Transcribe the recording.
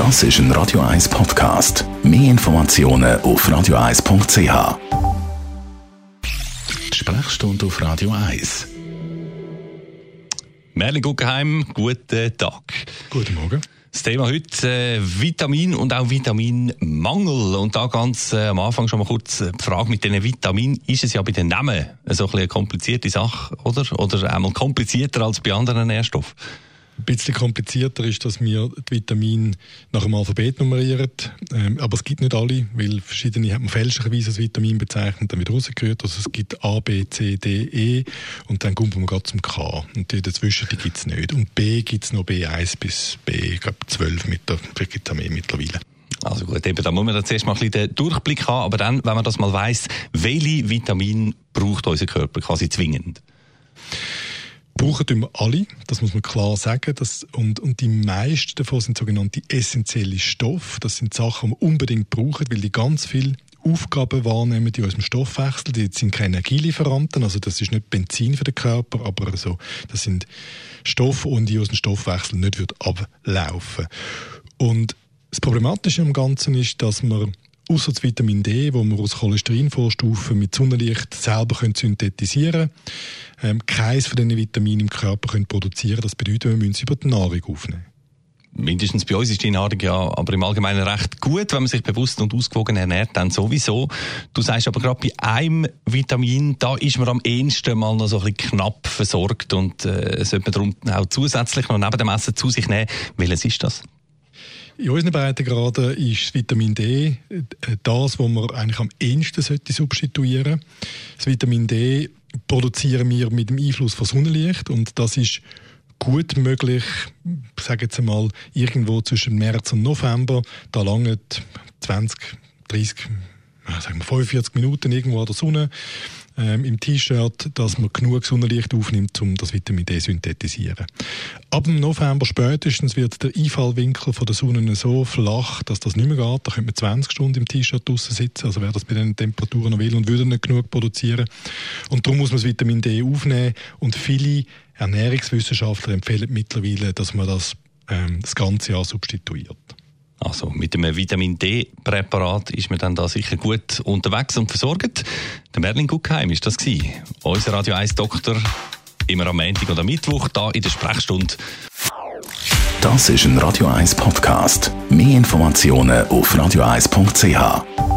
Das ist ein Radio 1 Podcast. Mehr Informationen auf radio1.ch. Sprechstunde auf Radio 1. Merlin Guggenheim, guten Tag. Guten Morgen. Das Thema heute äh, Vitamin und auch Vitaminmangel. Und da ganz äh, am Anfang schon mal kurz äh, die Frage mit diesen Vitaminen. Ist es ja bei den Namen so ein eine komplizierte Sache, oder? Oder einmal komplizierter als bei anderen Nährstoffen? Bisschen komplizierter ist, dass wir die Vitamine nach dem Alphabet nummerieren. Ähm, aber es gibt nicht alle, weil verschiedene hat man fälschlicherweise als Vitamin bezeichnet, dann wieder rausgehört. Also es gibt A, B, C, D, E und dann kommt man gerade zum K. Und die dazwischen die gibt es nicht. Und B gibt es noch B1 bis B, ich glaube 12 mit der, vielleicht mittlerweile. Also gut, eben, da muss man zuerst mal ein bisschen den Durchblick haben, aber dann, wenn man das mal weiss, welche Vitamin braucht unser Körper quasi zwingend? Brauchen wir alle, das muss man klar sagen. Das, und, und die meisten davon sind sogenannte essentielle Stoffe. Das sind Sachen, die wir unbedingt brauchen, weil die ganz viel Aufgaben wahrnehmen in unserem Stoffwechsel. Die sind keine Energielieferanten, also das ist nicht Benzin für den Körper, aber so, das sind Stoffe, die aus dem Stoffwechsel nicht wird ablaufen. Und das Problematische am Ganzen ist, dass man außer das Vitamin D, wo wir aus Cholesterinvorstufen mit Sonnenlicht selber können synthetisieren können, ähm, keines von diesen Vitaminen im Körper können produzieren Das bedeutet, wir müssen sie über die Nahrung aufnehmen. Mindestens bei uns ist die Nahrung ja aber im Allgemeinen recht gut, wenn man sich bewusst und ausgewogen ernährt, dann sowieso. Du sagst aber gerade bei einem Vitamin, da ist man am ehesten mal noch so ein bisschen knapp versorgt und äh, sollte man darum auch zusätzlich noch neben dem Essen zu sich nehmen. Welches ist das? In unseren Breitengraden ist Vitamin D äh, das, was man eigentlich am ehesten sollte substituieren Das Vitamin D produzieren wir mit dem Einfluss von Sonnenlicht und das ist gut möglich, ich sage jetzt einmal, irgendwo zwischen März und November. Da lange 20, 30, sagen wir 45 Minuten irgendwo an der Sonne ähm, im T-Shirt, dass man genug Sonnenlicht aufnimmt, um das Vitamin D zu synthetisieren. Ab November spätestens wird der Einfallwinkel von der Sonne so flach, dass das nicht mehr geht. Da könnte man 20 Stunden im T-Shirt draußen sitzen, also wer das bei den Temperaturen noch will und würde nicht genug produzieren. Und darum muss man das Vitamin D aufnehmen und viele Ernährungswissenschaftler empfehlen mittlerweile, dass man das ähm, das ganze Jahr substituiert. Also mit dem Vitamin D-Präparat ist man dann da sicher gut unterwegs und versorgt. Der Merlin Guggenheim ist das gewesen. Unser Radio 1 Doktor immer am Montag oder Mittwoch da in der Sprechstunde. Das ist ein Radio 1 Podcast. Mehr Informationen auf radio1.ch.